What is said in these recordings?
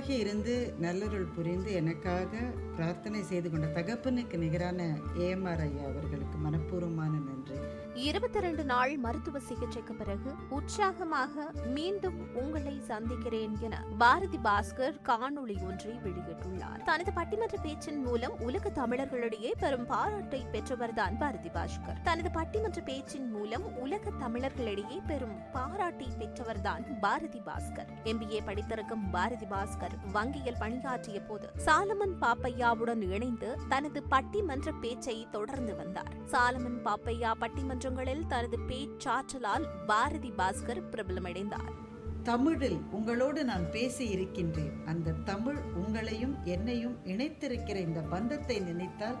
குருவாகி இருந்து நல்லருள் புரிந்து எனக்காக பிரார்த்தனை செய்து கொண்ட தகப்பனுக்கு நிகரான ஏஎம்ஆர் ஐயா அவர்களுக்கு மனப்பூர்வமான நன்றி. இருபத்தி ரெண்டு நாள் மருத்துவ சிகிச்சைக்கு பிறகு உற்சாகமாக மீண்டும் உங்களை சந்திக்கிறேன் என பாரதி பாஸ்கர் காணொளி ஒன்றை வெளியிட்டுள்ளார். தனது பட்டிமன்ற பேச்சின் மூலம் உலக தமிழர்களிடையே பெரும் பாராட்டை பெற்றவர்தான் பாரதி பாஸ்கர். தனது பட்டிமன்ற பேச்சின் மூலம் உலக தமிழர்களிடையே பெரும் பாராட்டை பெற்றவர்தான் பாரதி பாஸ்கர். எம்பிஏ படித்திருக்கும் பாரதி பாஸ்கர் வங்கியில் பணியாற்றிய போது சாலமன் பாப்பையாவுடன் இணைந்து தனது பட்டிமன்ற பேச்சை தொடர்ந்து வந்தார். சாலமன் பாப்பையா பட்டிமன்றங்களில் தனது பேச்சாற்றலால் பாரதி பாஸ்கர் பிரபலமடைந்தார். தமிழில் உங்களோடு நான் பேசி இருக்கின்றேன் அந்த தமிழ் உங்களையும் என்னையும் இணைத்திருக்கிற இந்த பந்தத்தை நினைத்தால்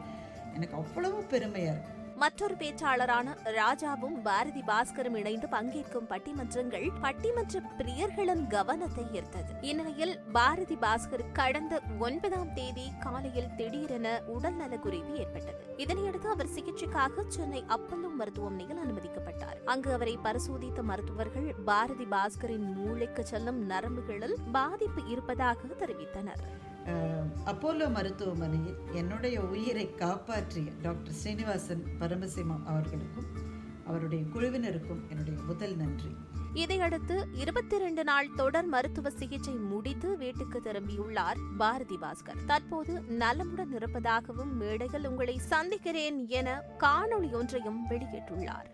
எனக்கு அவ்வளவு பெருமையா இருக்கும். மற்றொரு பேச்சாளரான ராஜாவும் பாரதி பாஸ்கரும் இணைந்து பங்கேற்கும் பட்டிமன்றங்கள் பட்டிமன்ற பிரியர்களின் கவனத்தை ஈர்த்தது. இந்நிலையில் பாரதி பாஸ்கர் கடந்த ஒன்பதாம் தேதி காலையில் திடீரென உடல்நலக்குறைவு ஏற்பட்டது. இதனையடுத்து அவர் சிகிச்சைக்காக சென்னை அப்பல்லோ மருத்துவமனையில் அனுமதிக்கப்பட்டார். அங்கு அவரை பரிசோதித்த மருத்துவர்கள் பாரதி பாஸ்கரின் மூளைக்கு செல்லும் நரம்புகளில் பாதிப்பு இருப்பதாக தெரிவித்தனர். அப்போலோ மருத்துவமனையில் என்னுடைய உயிரை காப்பாற்றிய டாக்டர் ஸ்ரீனிவாசன் பரமசிம்மம் அவர்களுக்கும் அவருடைய குழுவினருக்கும் என்னுடைய முதல் நன்றி. இதையடுத்து இருபத்தி இரண்டு நாள் தொடர் மருத்துவ சிகிச்சை முடித்து வீட்டுக்கு திரும்பியுள்ளார் பாரதி பாஸ்கர். தற்போது நலமுடன் இருப்பதாகவும் மேடையில் உங்களை சந்திக்கிறேன் என காணொளி ஒன்றையும் வெளியிட்டுள்ளார்.